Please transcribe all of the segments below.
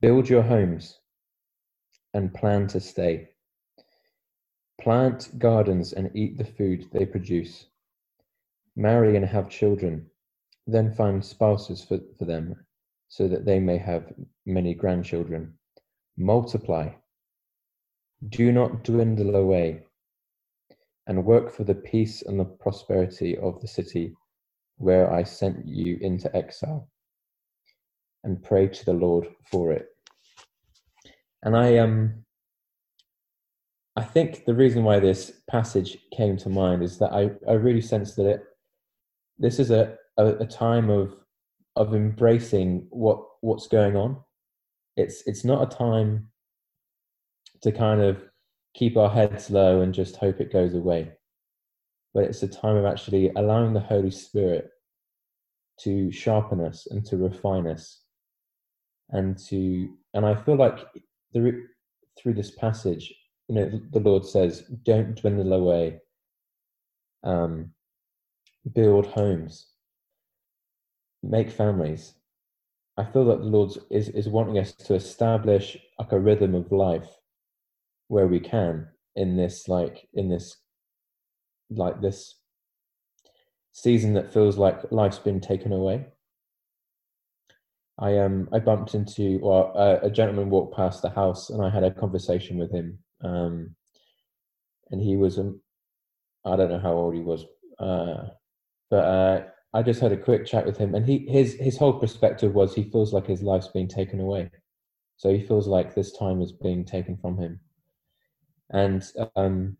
Build your homes and plan to stay. Plant gardens and eat the food they produce. Marry and have children, then find spouses for, for them so that they may have many grandchildren. Multiply. Do not dwindle away and work for the peace and the prosperity of the city where I sent you into exile and pray to the Lord for it. And I um I think the reason why this passage came to mind is that I, I really sense that it this is a, a, a time of of embracing what what's going on. It's it's not a time to kind of keep our heads low and just hope it goes away. But it's a time of actually allowing the Holy Spirit to sharpen us and to refine us and to and I feel like the, through this passage you know, the Lord says, don't dwindle away, um, build homes, make families. I feel that the Lord is, is wanting us to establish like a rhythm of life where we can in this like in this like this season that feels like life's been taken away. I um I bumped into well uh, a gentleman walked past the house and I had a conversation with him um, and he was, um, I don't know how old he was, uh, but uh, I just had a quick chat with him, and he his his whole perspective was he feels like his life's being taken away, so he feels like this time is being taken from him, and um,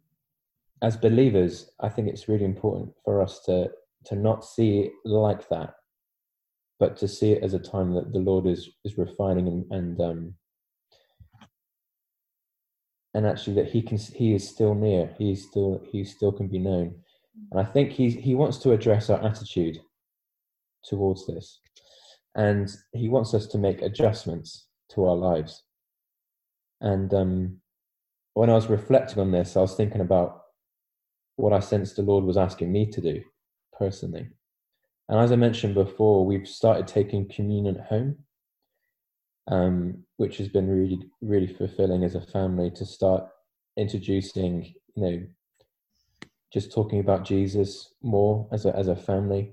as believers, I think it's really important for us to to not see it like that, but to see it as a time that the Lord is is refining and, and um, and actually that he can he is still near he is still he still can be known. And i think he he wants to address our attitude towards this. And he wants us to make adjustments to our lives. And um, when i was reflecting on this i was thinking about what i sensed the lord was asking me to do personally and as i mentioned before we've started taking communion at home um, which has been really really fulfilling as a family to start introducing you know just talking about Jesus more as a as a family.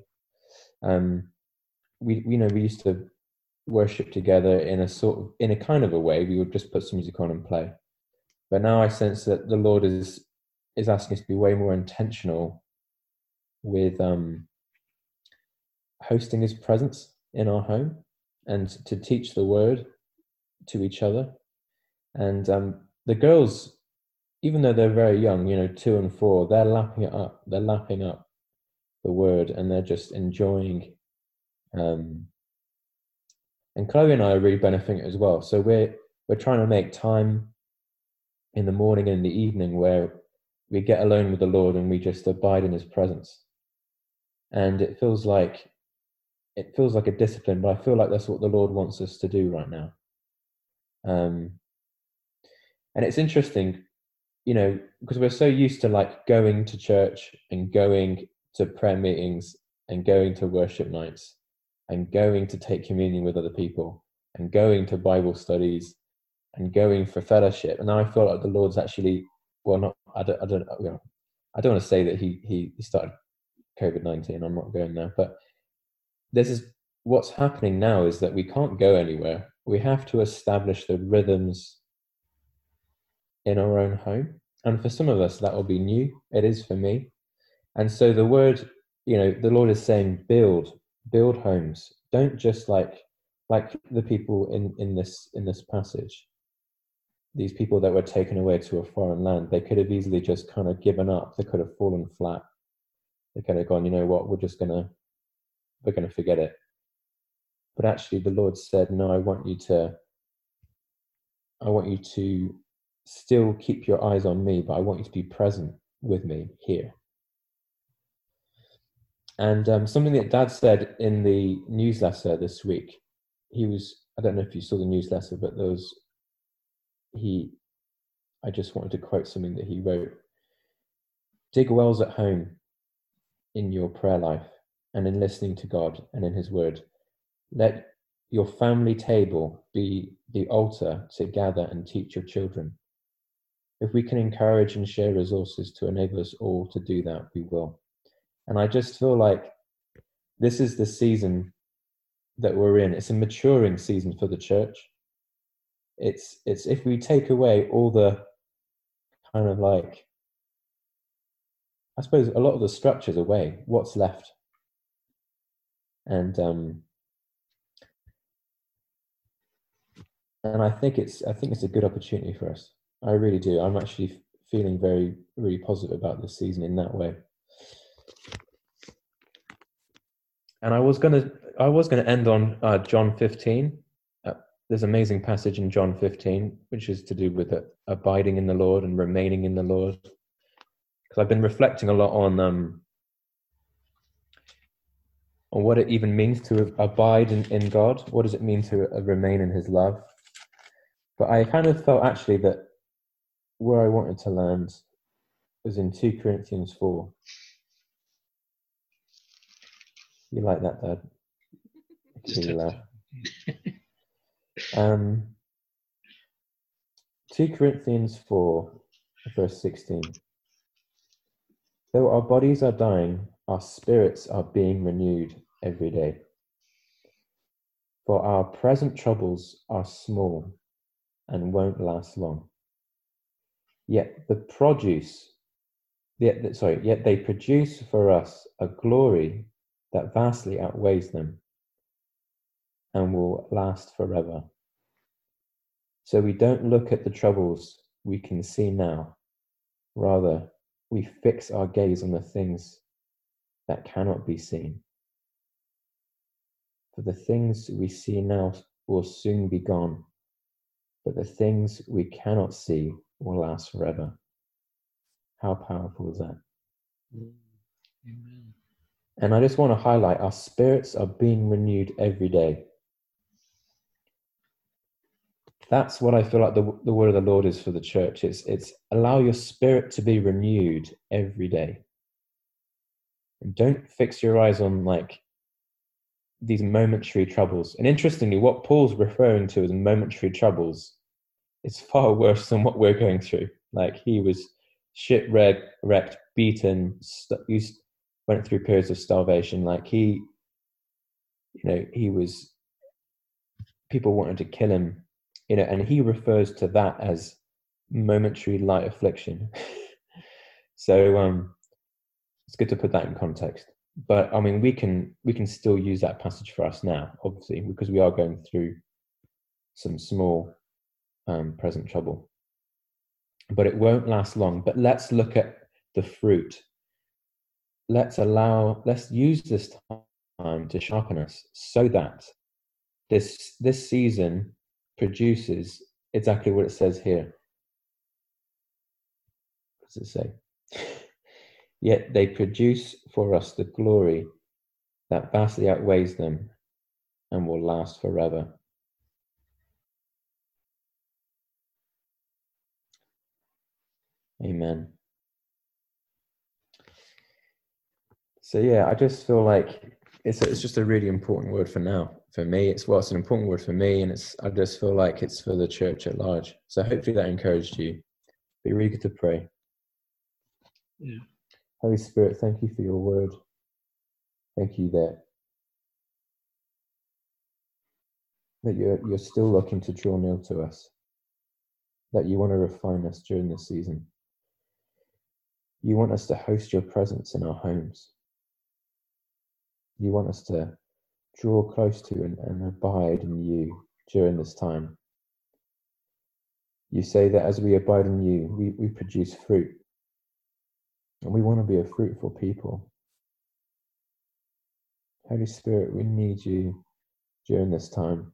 Um, we you know we used to worship together in a sort of in a kind of a way. We would just put some music on and play. But now I sense that the Lord is is asking us to be way more intentional with um, hosting His presence in our home and to teach the word to each other. And um, the girls, even though they're very young, you know, two and four, they're lapping it up. They're lapping up the word and they're just enjoying. Um, and Chloe and I are really benefiting as well. So we're we're trying to make time in the morning and in the evening where we get alone with the Lord and we just abide in His presence. And it feels like it feels like a discipline, but I feel like that's what the Lord wants us to do right now. Um, and it's interesting, you know, because we're so used to like going to church and going to prayer meetings and going to worship nights and going to take communion with other people and going to Bible studies and going for fellowship. And now I feel like the Lord's actually, well, not, I don't, I don't, you know, I don't want to say that he, he, he started COVID 19. I'm not going there, but this is what's happening now is that we can't go anywhere. We have to establish the rhythms in our own home. And for some of us, that will be new. It is for me. And so the word, you know, the Lord is saying, build, build homes. Don't just like like the people in, in this in this passage. These people that were taken away to a foreign land, they could have easily just kind of given up. They could have fallen flat. They could have gone, you know what, we're just gonna we're gonna forget it. But actually the Lord said, No, I want you to I want you to still keep your eyes on me, but I want you to be present with me here. And um, something that Dad said in the newsletter this week, he was, I don't know if you saw the newsletter, but there was, he, I just wanted to quote something that he wrote Dig wells at home in your prayer life and in listening to God and in His Word. Let your family table be the altar to gather and teach your children. If we can encourage and share resources to enable us all to do that, we will. And I just feel like this is the season that we're in. It's a maturing season for the church. It's it's if we take away all the kind of like I suppose a lot of the structures away, what's left? And um and I think it's I think it's a good opportunity for us. I really do. I'm actually feeling very really positive about this season in that way. And I was gonna I was gonna end on uh, John 15. Uh, there's an amazing passage in John 15 which is to do with uh, abiding in the Lord and remaining in the Lord. Because I've been reflecting a lot on um, what it even means to abide in, in God. What does it mean to uh, remain in His love? But I kind of felt actually that where I wanted to land was in 2 Corinthians 4. You like that, Dad? Just you laugh. um, 2 Corinthians 4, verse 16. Though our bodies are dying, our spirits are being renewed every day. For our present troubles are small and won't last long. Yet the produce, yet, sorry, yet they produce for us a glory that vastly outweighs them and will last forever. So we don't look at the troubles we can see now. Rather, we fix our gaze on the things that cannot be seen. For the things we see now will soon be gone, but the things we cannot see will last forever. How powerful is that? Mm. Amen. And I just want to highlight our spirits are being renewed every day. That's what I feel like the, the word of the Lord is for the church. It's, it's allow your spirit to be renewed every day. And don't fix your eyes on like these momentary troubles. And interestingly, what Paul's referring to as momentary troubles is far worse than what we're going through. Like he was shipwrecked, wrecked, beaten, st- went through periods of starvation. Like he, you know, he was, people wanted to kill him, you know, and he refers to that as momentary light affliction. so um, it's good to put that in context. But I mean, we can we can still use that passage for us now, obviously, because we are going through some small um, present trouble. But it won't last long. But let's look at the fruit let's allow let's use this time to sharpen us so that this this season produces exactly what it says here what does it say yet they produce for us the glory that vastly outweighs them and will last forever amen So yeah, I just feel like it's it's just a really important word for now. For me, it's well, it's an important word for me, and it's I just feel like it's for the church at large. So hopefully that encouraged you. Be really good to pray. Yeah. Holy Spirit, thank you for your word. Thank you that that you're you're still looking to draw near to us. That you want to refine us during this season. You want us to host your presence in our homes you want us to draw close to and, and abide in you during this time. You say that as we abide in you, we, we produce fruit. And we want to be a fruitful people. Holy Spirit, we need you during this time.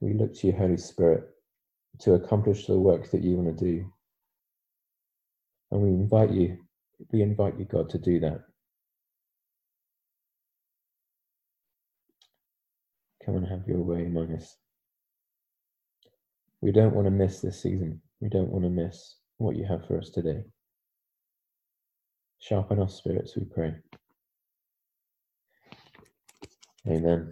We look to you, Holy Spirit, to accomplish the work that you want to do. And we invite you we invite you, God, to do that. Come and have your way among us. We don't want to miss this season. We don't want to miss what you have for us today. Sharpen our spirits, we pray. Amen.